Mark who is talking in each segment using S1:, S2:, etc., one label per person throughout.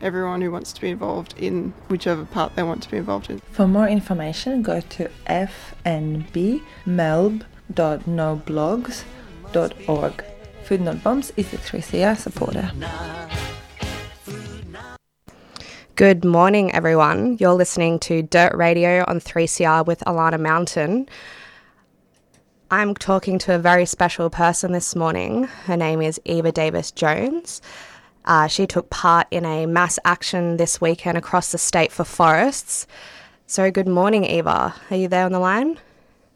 S1: everyone who wants to be involved in whichever part they want to be involved in.
S2: For more information, go to fnbmelb.noblogs.org. Food Not Bombs is a 3CR supporter.
S3: Good morning, everyone. You're listening to Dirt Radio on 3CR with Alana Mountain. I'm talking to a very special person this morning. Her name is Eva Davis Jones. Uh, she took part in a mass action this weekend across the state for forests. So, good morning, Eva. Are you there on the line?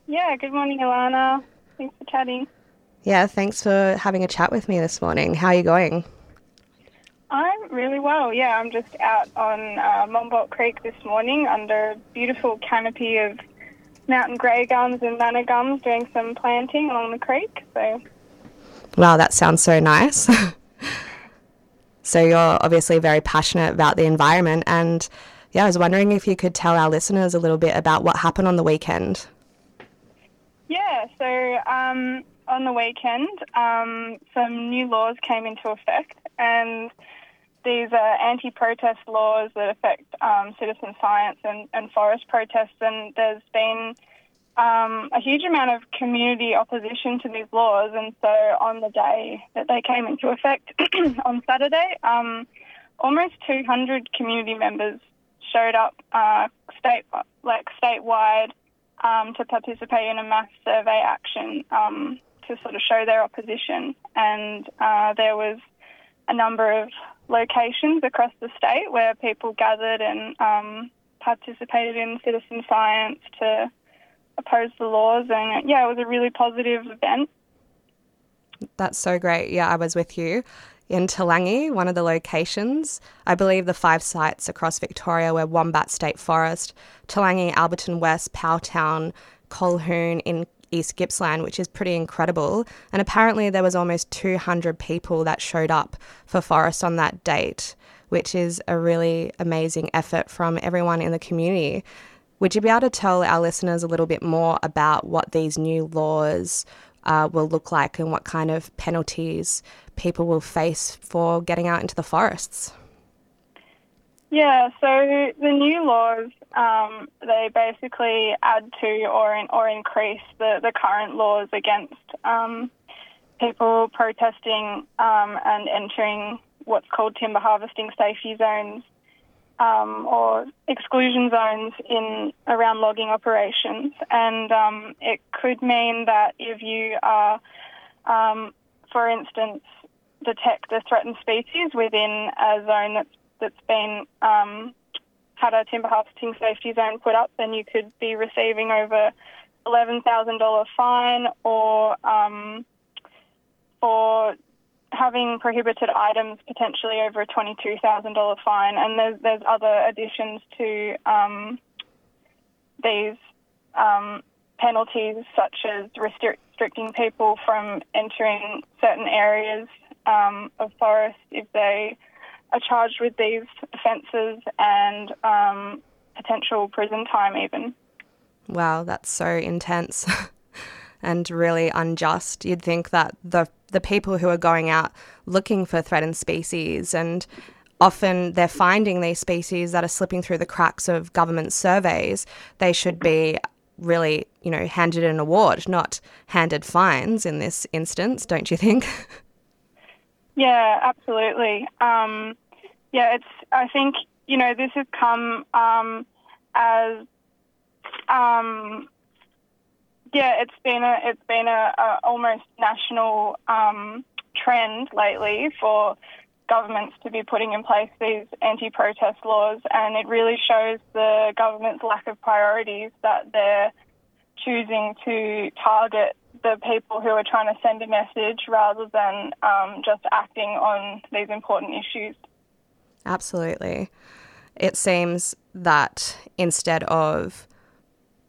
S4: Yeah, good morning, Alana. Thanks for chatting.
S3: Yeah, thanks for having a chat with me this morning. How are you going?
S4: I'm really well. Yeah, I'm just out on uh, Creek this morning under a beautiful canopy of mountain grey gums and manna gums doing some planting along the creek. So,
S3: Wow, that sounds so nice. so you're obviously very passionate about the environment and yeah, I was wondering if you could tell our listeners a little bit about what happened on the weekend.
S4: yeah, so um, on the weekend, um, some new laws came into effect, and these are anti protest laws that affect um, citizen science and, and forest protests, and there's been um, a huge amount of community opposition to these laws, and so on the day that they came into effect on Saturday, um, almost 200 community members showed up uh, state like statewide um, to participate in a mass survey action um, to sort of show their opposition, and uh, there was a number of locations across the state where people gathered and um, participated in citizen science to oppose the laws, and uh, yeah, it was a really positive event.
S3: That's so great. Yeah, I was with you in Toolangi, one of the locations. I believe the five sites across Victoria were Wombat State Forest, Toolangi, Alberton West, Powelltown, Colquhoun in East Gippsland, which is pretty incredible. And apparently there was almost 200 people that showed up for Forest on that date, which is a really amazing effort from everyone in the community. Would you be able to tell our listeners a little bit more about what these new laws uh, will look like and what kind of penalties people will face for getting out into the forests?
S4: Yeah, so the new laws um, they basically add to or in, or increase the, the current laws against um, people protesting um, and entering what's called timber harvesting safety zones um, or exclusion zones in around logging operations, and um, it could mean that if you are, um, for instance, detect a threatened species within a zone that's that's been um, had a timber harvesting safety zone put up, then you could be receiving over eleven thousand dollar fine or um, for having prohibited items potentially over a twenty two thousand dollar fine. And there's there's other additions to um, these um, penalties, such as restric- restricting people from entering certain areas um, of forest if they are charged with these offences and um, potential prison time even.
S3: Wow, that's so intense and really unjust. You'd think that the the people who are going out looking for threatened species and often they're finding these species that are slipping through the cracks of government surveys, they should be really, you know, handed an award, not handed fines in this instance, don't you think?
S4: Yeah, absolutely. Um, yeah, it's. I think you know this has come um, as. Um, yeah, it's been a it's been a, a almost national um, trend lately for governments to be putting in place these anti-protest laws, and it really shows the government's lack of priorities that they're choosing to target the people who are trying to send a message rather than um, just acting on these important issues.
S3: Absolutely. It seems that instead of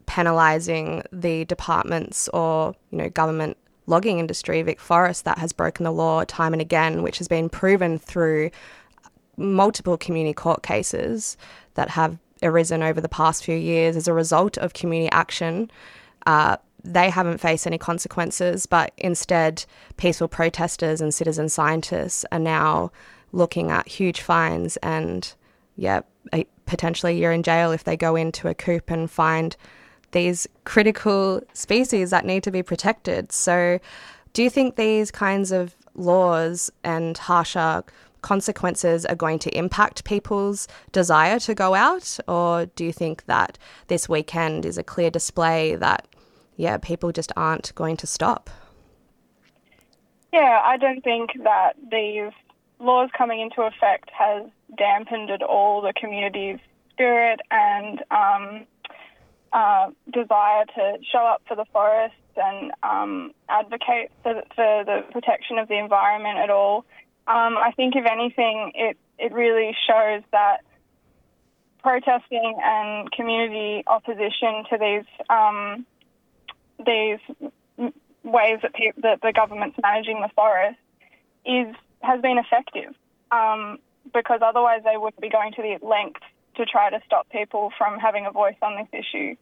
S3: penalising the departments or you know government logging industry, Vic Forest, that has broken the law time and again, which has been proven through multiple community court cases that have arisen over the past few years as a result of community action. Uh, they haven't faced any consequences, but instead, peaceful protesters and citizen scientists are now looking at huge fines and, yeah, potentially a year in jail if they go into a coop and find these critical species that need to be protected. So, do you think these kinds of laws and harsher consequences are going to impact people's desire to go out? Or do you think that this weekend is a clear display that, yeah, people just aren't going to stop?
S4: Yeah, I don't think that these laws coming into effect has dampened at all the community's spirit and um, uh, desire to show up for the forests and um, advocate for, for, the protection of the environment at all. Um, I think, if anything, it, it really shows that protesting and community opposition to these um, these ways that, pe- that the government's managing the forest is has been effective. Um, because otherwise, they would be going to the length to try to stop people from having a voice on this issue.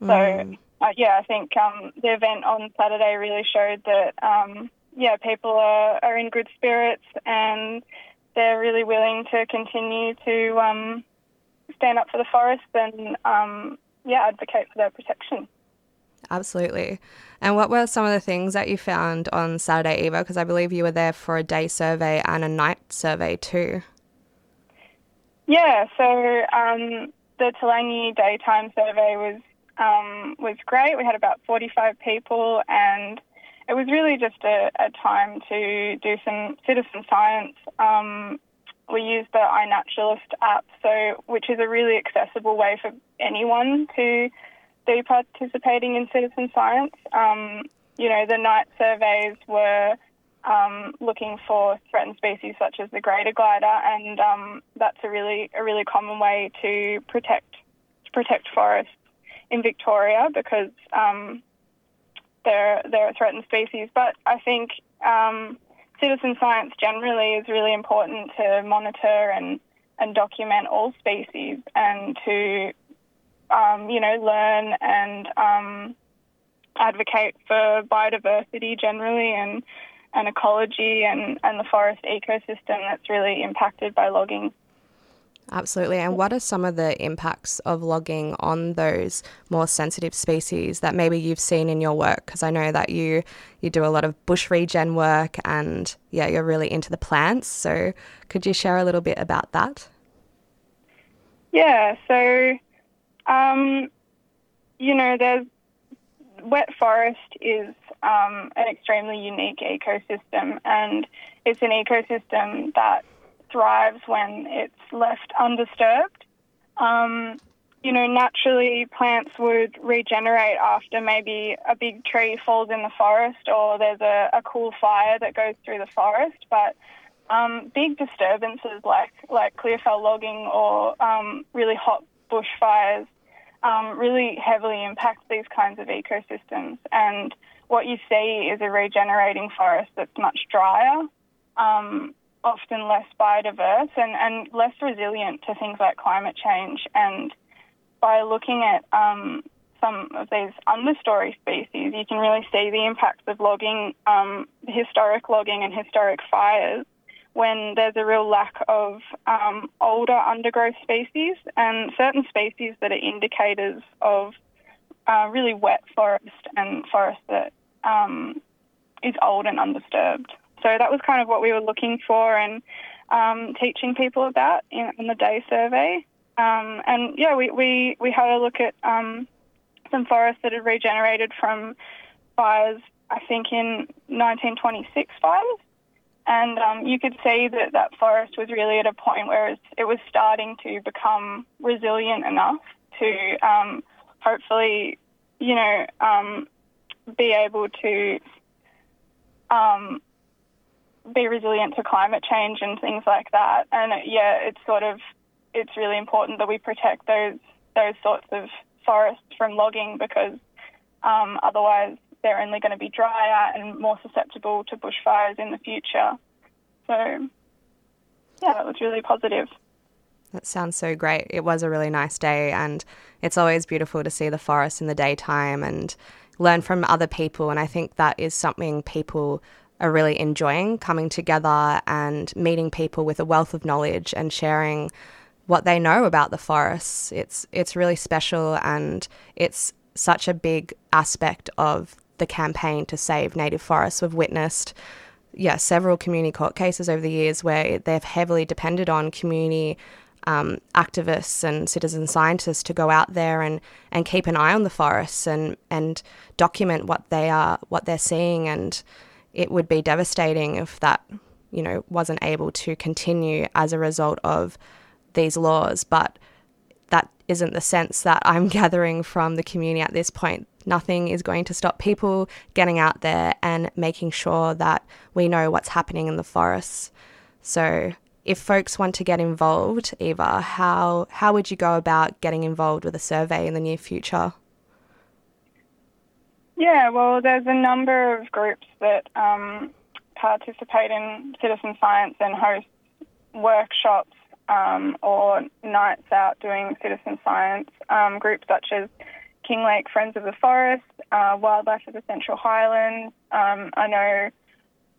S4: So,
S3: Mm.
S4: uh, yeah, I think um, the event on Saturday really showed that, um, yeah, people are, are in good spirits and they're really willing to continue to um, stand up for the forest and, um, yeah, advocate for their protection.
S3: Absolutely. And what were some of the things that you found on Saturday, Eva? Because I believe you were there for a day survey and a night survey too.
S4: Yeah, so um, the Toolangi daytime survey was um, was great. We had about 45 people, and it was really just a, a time to do some citizen science. Um, we used the iNaturalist app, so which is a really accessible way for anyone to be participating in citizen science. Um, you know, the night surveys were um, looking for threatened species such as the greater glider, and um, that's a really a really common way to protect to protect forests in Victoria because um, they're they're a threatened species. But I think um, citizen science generally is really important to monitor and and document all species and to um, you know learn and um, advocate for biodiversity generally and and ecology and, and the forest ecosystem that's really impacted by logging.
S3: Absolutely. And what are some of the impacts of logging on those more sensitive species that maybe you've seen in your work? Because I know that you you do a lot of bush regen work and yeah, you're really into the plants. So could you share a little bit about that?
S4: Yeah, so um, you know, there's wet forest is um, an extremely unique ecosystem, and it's an ecosystem that thrives when it's left undisturbed. Um, you know, naturally, plants would regenerate after maybe a big tree falls in the forest or there's a, a cool fire that goes through the forest. But um, big disturbances like like clear fell logging or um, really hot bushfires um, really heavily impact these kinds of ecosystems. And what you see is a regenerating forest that's much drier, um, often less biodiverse, and, and less resilient to things like climate change. And by looking at um, some of these understory species, you can really see the impacts of logging, um, historic logging, and historic fires when there's a real lack of um, older undergrowth species and certain species that are indicators of uh, really wet forest and forest that um, is old and undisturbed. So that was kind of what we were looking for and um, teaching people about in, in the day survey. Um, and yeah, we, we, we had a look at um, some forests that had regenerated from fires, I think in 1926 fires. And um, you could see that that forest was really at a point where it was, starting to become resilient enough to um, hopefully, you know, um, be able to um, be resilient to climate change and things like that. And yeah, it's sort of it's really important that we protect those those sorts of forests from logging because um, otherwise they're only going to be drier and more susceptible to bushfires in the future. So yeah, that was really positive.
S3: That sounds so great. It was a really nice day, and it's always beautiful to see the forest in the daytime and learn from other people. And I think that is something people are really enjoying coming together and meeting people with a wealth of knowledge and sharing what they know about the forests. It's it's really special and it's such a big aspect of the campaign to save native forests. We've witnessed yeah, several community court cases over the years where they've heavily depended on community um, activists and citizen scientists to go out there and, and keep an eye on the forests and, and document what they are what they're seeing and it would be devastating if that you know wasn't able to continue as a result of these laws but that isn't the sense that I'm gathering from the community at this point nothing is going to stop people getting out there and making sure that we know what's happening in the forests so if folks want to get involved, Eva, how how would you go about getting involved with a survey in the near future?
S4: Yeah, well, there's a number of groups that um, participate in citizen science and host workshops um, or nights out doing citizen science. Um, groups such as Kinglake Friends of the Forest, uh, Wildlife of the Central Highlands. Um, I know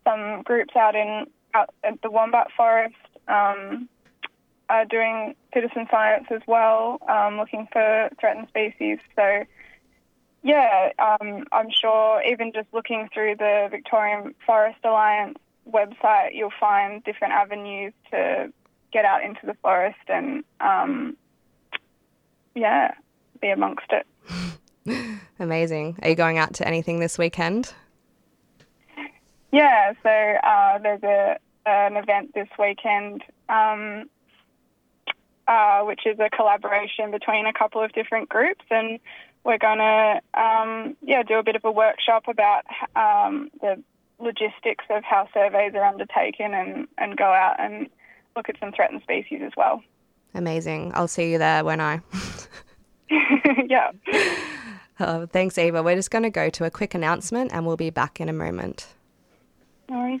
S4: some groups out in out at the Wombat Forest um, are doing citizen science as well, um, looking for threatened species. So, yeah, um, I'm sure even just looking through the Victorian Forest Alliance website, you'll find different avenues to get out into the forest and, um, yeah, be amongst it.
S3: Amazing. Are you going out to anything this weekend?
S4: Yeah, so uh, there's a an event this weekend, um, uh, which is a collaboration between a couple of different groups, and we're going to um, yeah do a bit of a workshop about um, the logistics of how surveys are undertaken, and and go out and look at some threatened species as well.
S3: Amazing. I'll see you there when I.
S4: yeah.
S3: Oh, thanks, Eva. We're just going to go to a quick announcement and we'll be back in a moment.
S4: No worries.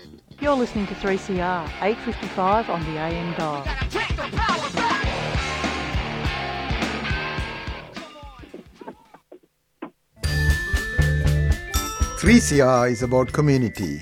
S5: You're listening to 3CR, 855 on the AM dial.
S6: 3CR is about community,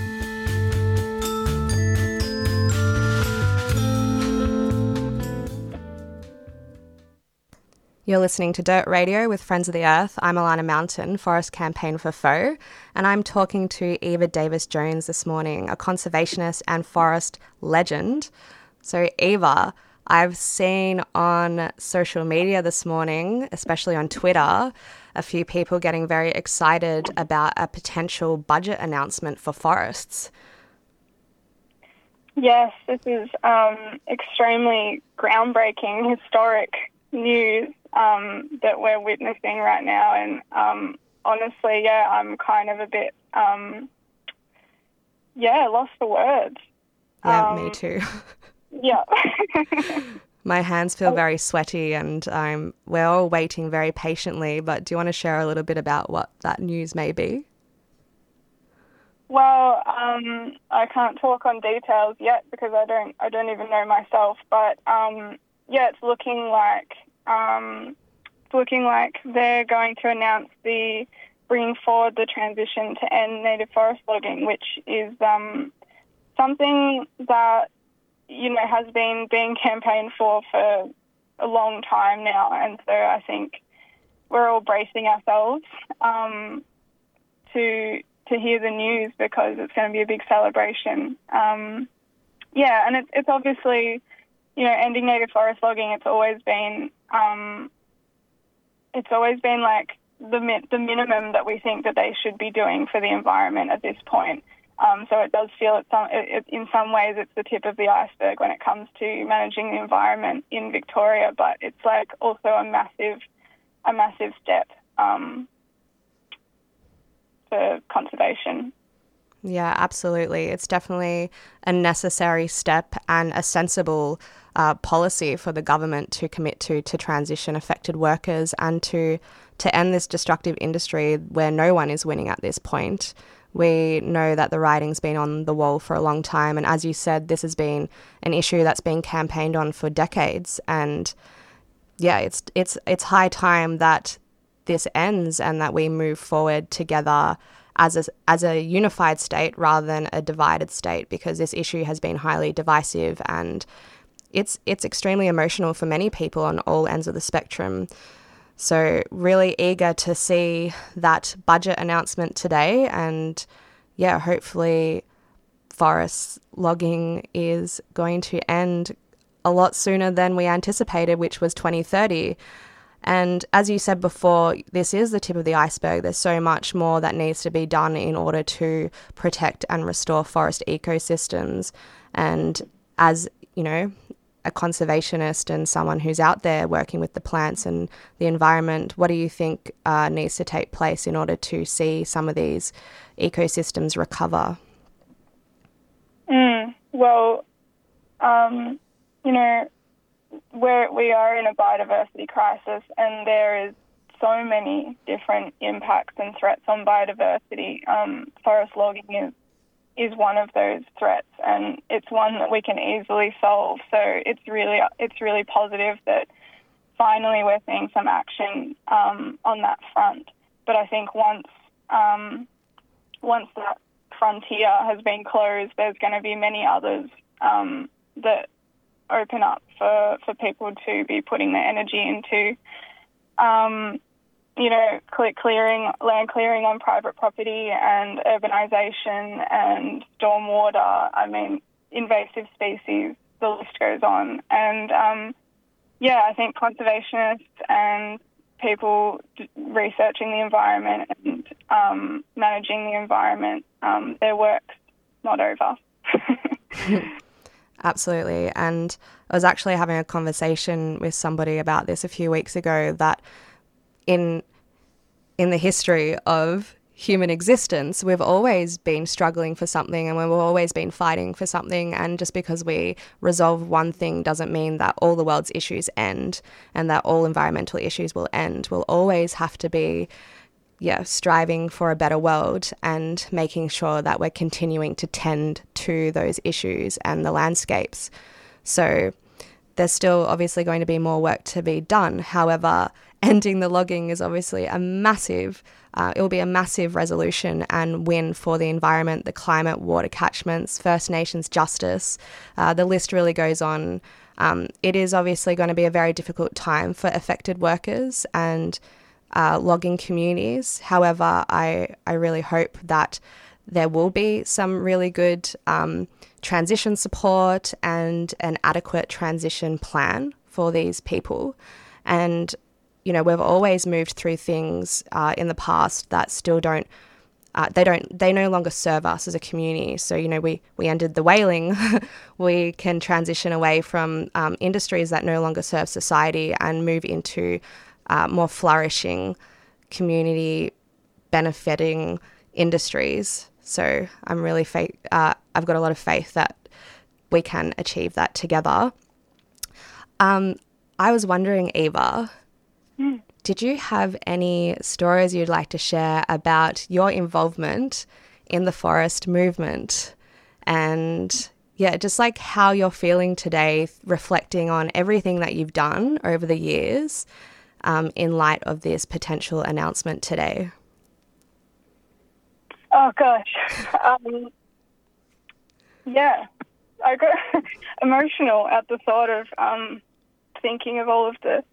S3: You're listening to Dirt Radio with Friends of the Earth. I'm Alana Mountain, Forest Campaign for FOE, and I'm talking to Eva Davis Jones this morning, a conservationist and forest legend. So, Eva, I've seen on social media this morning, especially on Twitter, a few people getting very excited about a potential budget announcement for forests.
S4: Yes, this is um, extremely groundbreaking, historic news um, that we're witnessing right now. And um, honestly, yeah, I'm kind of a bit, um, yeah, lost for words.
S3: Yeah, me
S4: Um,
S3: too.
S4: Yeah.
S3: My hands feel very sweaty, and um, we're all waiting very patiently. But do you want to share a little bit about what that news may be?
S4: Well, um, I can't talk on details yet because I don't I don't even know myself. But um, yeah, it's looking like um, it's looking like they're going to announce the bringing forward the transition to end native forest logging, which is um, something that you know has been being campaigned for for a long time now, and so I think we're all bracing ourselves um, to to hear the news because it's going to be a big celebration. Um, yeah, and it's it's obviously you know ending native forest logging. It's always been um, it's always been like the the minimum that we think that they should be doing for the environment at this point. Um, so it does feel it's some, it, it, in some ways it's the tip of the iceberg when it comes to managing the environment in Victoria, but it's like also a massive a massive step um, for conservation.
S3: Yeah, absolutely. It's definitely a necessary step and a sensible uh, policy for the government to commit to to transition affected workers and to to end this destructive industry where no one is winning at this point. We know that the writing's been on the wall for a long time, and as you said, this has been an issue that's been campaigned on for decades. And yeah, it's it's it's high time that this ends and that we move forward together as a, as a unified state rather than a divided state because this issue has been highly divisive and it's it's extremely emotional for many people on all ends of the spectrum. So really eager to see that budget announcement today and yeah, hopefully forest logging is going to end a lot sooner than we anticipated, which was 2030. And as you said before, this is the tip of the iceberg. There's so much more that needs to be done in order to protect and restore forest ecosystems. And as you know, a conservationist and someone who's out there working with the plants and the environment, what do you think uh, needs to take place in order to see some of these ecosystems recover?
S4: Mm, well, um, you know, we are in a biodiversity crisis, and there is so many different impacts and threats on biodiversity. Um, forest logging is is one of those threats, and it's one that we can easily solve. So it's really it's really positive that finally we're seeing some action um, on that front. But I think once um, once that frontier has been closed, there's going to be many others um, that open up for, for people to be putting their energy into. You know, cle- clearing land clearing on private property and urbanisation and stormwater. I mean, invasive species. The list goes on. And um, yeah, I think conservationists and people researching the environment and um, managing the environment, um, their work's not over.
S3: Absolutely. And I was actually having a conversation with somebody about this a few weeks ago that in in the history of human existence, we've always been struggling for something and we've always been fighting for something. And just because we resolve one thing doesn't mean that all the world's issues end and that all environmental issues will end. We'll always have to be yeah, striving for a better world and making sure that we're continuing to tend to those issues and the landscapes. So there's still obviously going to be more work to be done. However, ending the logging is obviously a massive, uh, it will be a massive resolution and win for the environment, the climate, water catchments, First Nations justice. Uh, the list really goes on. Um, it is obviously going to be a very difficult time for affected workers and uh, logging communities. However, I, I really hope that there will be some really good um, transition support and an adequate transition plan for these people. And, you know, we've always moved through things uh, in the past that still don't uh, they don't they no longer serve us as a community. So you know we we ended the whaling. we can transition away from um, industries that no longer serve society and move into uh, more flourishing, community benefiting industries. So I'm really fa- uh, I've got a lot of faith that we can achieve that together. Um, I was wondering, Eva, did you have any stories you'd like to share about your involvement in the forest movement? And yeah, just like how you're feeling today, reflecting on everything that you've done over the years um, in light of this potential announcement today.
S4: Oh gosh, um, yeah, I got emotional at the thought of um, thinking of all of the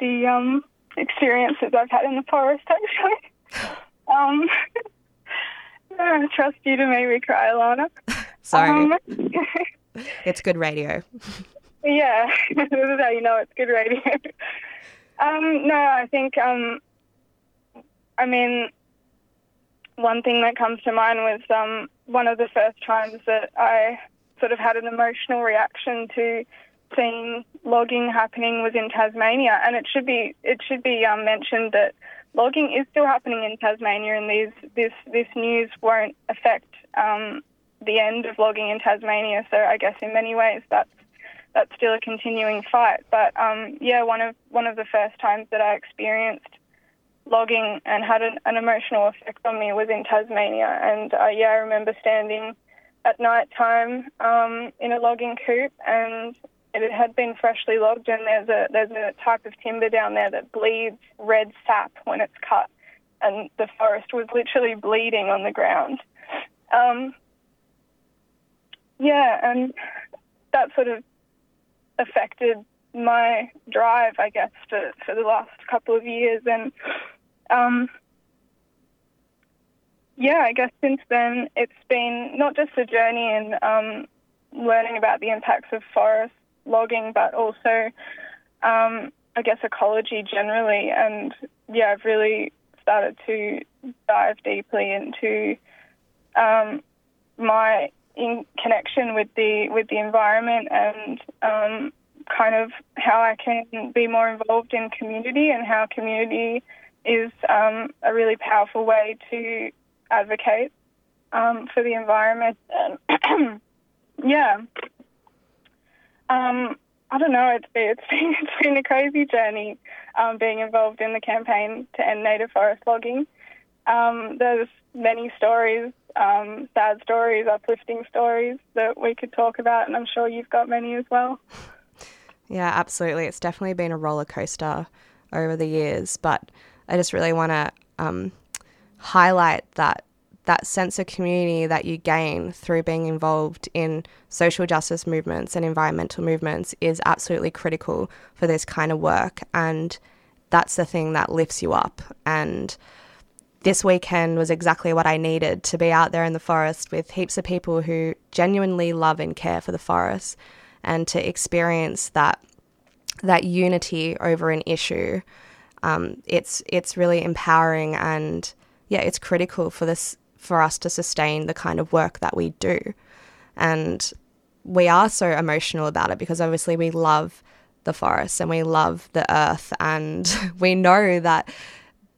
S4: the um, experiences I've had in the forest. Actually, um, I trust you to make me cry, Alana.
S3: Sorry,
S4: Um,
S3: it's good radio.
S4: yeah, this is how you know it's good radio. um, no, I think, um, I mean, one thing that comes to mind was um, one of the first times that I sort of had an emotional reaction to seeing logging happening was in Tasmania, and it should be it should be um, mentioned that logging is still happening in Tasmania, and these this this news won't affect um, the end of logging in Tasmania. So I guess in many ways that's that's still a continuing fight. But um, yeah, one of one of the first times that I experienced logging and had an, an emotional effect on me was in Tasmania, and uh, yeah, I remember standing at night time um, in a logging coop and it had been freshly logged and there's a there's a type of timber down there that bleeds red sap when it's cut and the forest was literally bleeding on the ground. Um, yeah, and that sort of affected my drive, I guess, for, for the last couple of years. And um, yeah, I guess since then it's been not just a journey in um, learning about the impacts of forest logging, but also, um, I guess, ecology generally. And yeah, I've really started to dive deeply into um, my in connection with the with the environment and um, kind of how I can be more involved in community and how community is um, a really powerful way to advocate um, for the environment. And yeah, um, I don't know. It's been, it's been it's been a crazy journey um, being involved in the campaign to end native forest logging. Um, there's many stories, um, sad stories, uplifting stories that we could talk about, and I'm sure you've got many as well.
S3: Yeah, absolutely. It's definitely been a roller coaster over the years, but I just really want to um, highlight that that sense of community that you gain through being involved in social justice movements and environmental movements is absolutely critical for this kind of work, and that's the thing that lifts you up. And this weekend was exactly what I needed to be out there in the forest with heaps of people who genuinely love and care for the forest and to experience that that unity over an issue. Um, it's it's really empowering and yeah, it's critical for this for us to sustain the kind of work that we do. And we are so emotional about it because obviously we love the forest and we love the earth and we know that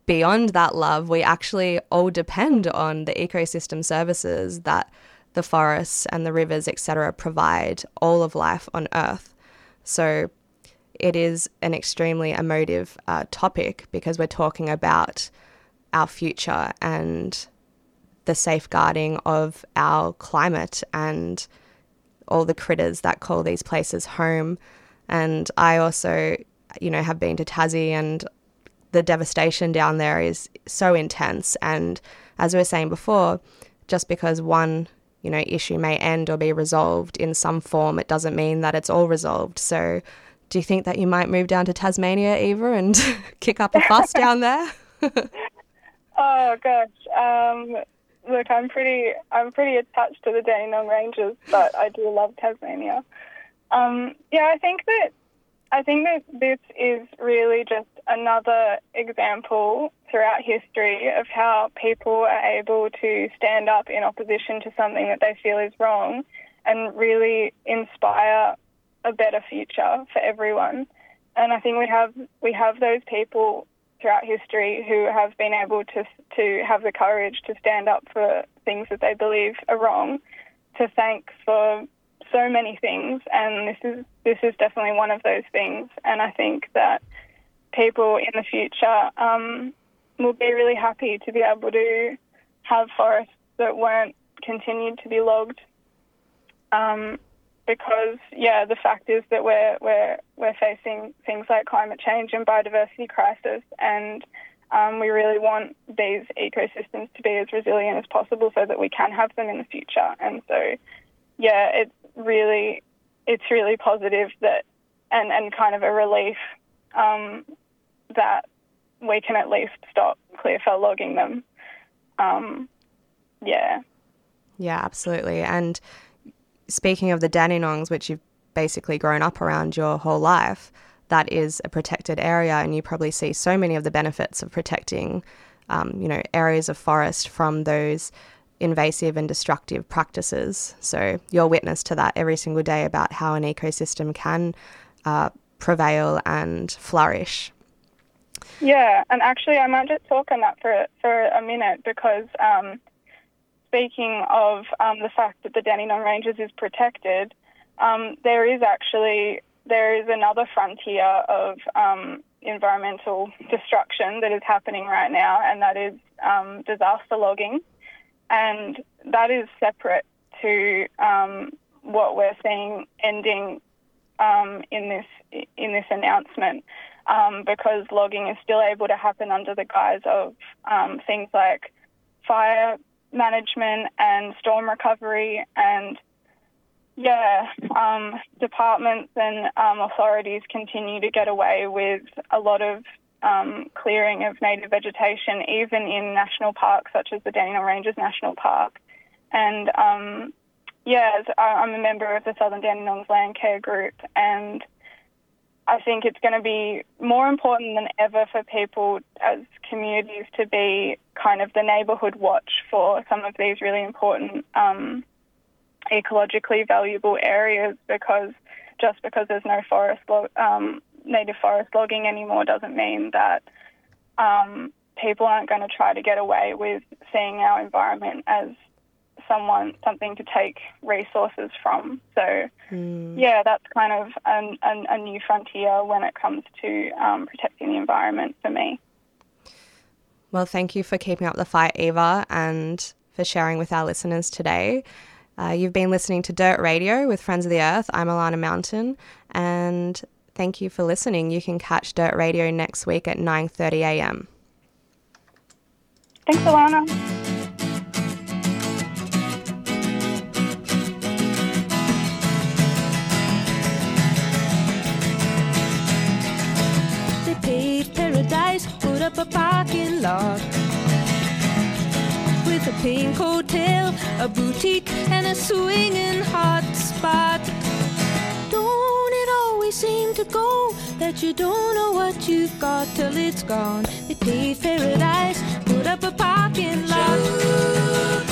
S3: beyond that love, we actually all depend on the ecosystem services that the forests and the rivers, etc., provide all of life on Earth. So it is an extremely emotive uh, topic because we're talking about our future and the safeguarding of our climate and all the critters that call these places home. And I also, you know, have been to Tassie and the devastation down there is so intense. And as we were saying before, just because one, you know, issue may end or be resolved in some form, it doesn't mean that it's all resolved. So do you think that you might move down to Tasmania, Eva, and kick up a fuss down there?
S4: Oh gosh. Um, look, I'm pretty I'm pretty attached to the Dandenong Ranges, but I do love Tasmania. Um, yeah, I think that I think that this is really just another example throughout history of how people are able to stand up in opposition to something that they feel is wrong and really inspire a better future for everyone. And I think we have we have those people throughout history who have been able to to have the courage to stand up for things that they believe are wrong, to thank for so many things, and this is this is definitely one of those things. And I think that people in the future um, will be really happy to be able to have forests that weren't continued to be logged. Um, because yeah, the fact is that we're we're we're facing things like climate change and biodiversity crisis, and um, we really want these ecosystems to be as resilient as possible so that we can have them in the future. And so, yeah, it's really it's really positive that and and kind of a relief um, that we can at least stop clearfell logging them. Um, yeah.
S3: Yeah, absolutely. And speaking of the Dandenongs, which you've basically grown up around your whole life, that is a protected area, and you probably see so many of the benefits of protecting, um, you know, areas of forest from those invasive and destructive practices. So you're witness to that every single day about how an ecosystem can uh, prevail and flourish.
S4: Yeah, and actually, I might just talk on that for for a minute because um, speaking of um, the fact that the Dandenong Ranges is protected, um, there is actually there is another frontier of um, environmental destruction that is happening right now, and that is um, disaster logging, and that is separate to um, what we're seeing ending um, in this in this announcement. because logging is still able to happen under the guise of things like fire management and storm recovery and yeah, um, departments and um, authorities continue to get away with a lot of um, clearing of native vegetation, even in national parks such as the Dandenong Ranges National Park. And um, yeah, I'm a member of the Southern Dandenongs Landcare Group, and I think it's going to be more important than ever for people as communities to be kind of the neighbourhood watch for some of these really important um, ecologically valuable areas because just because there's no forest lo- um, native forest logging anymore doesn't mean that um, people aren't going to try to get away with seeing our environment as someone something to take resources from. So yeah, that's kind of an, an, a new frontier when it comes to um, protecting the environment for me.
S3: Well, thank you for keeping up the fight, Eva, and for sharing with our listeners today. Uh, you've been listening to Dirt Radio with Friends of the Earth. I'm Alana Mountain, and thank you for listening. You can catch Dirt Radio next week at 9:30 a.m.
S4: Thanks, Alana.
S7: Put up a parking lot with a pink hotel, a boutique, and a swinging hot spot. Don't it always seem to go that you don't know what you've got till it's gone? They paved paradise, put up a parking lot.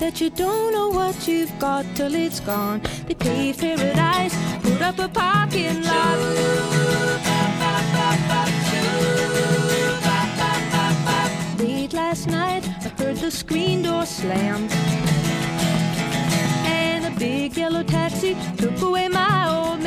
S7: That you don't know what you've got till it's gone. They paved paradise, put up a parking lot. Late last night, I heard the screen door slam. And a big yellow taxi took away my old.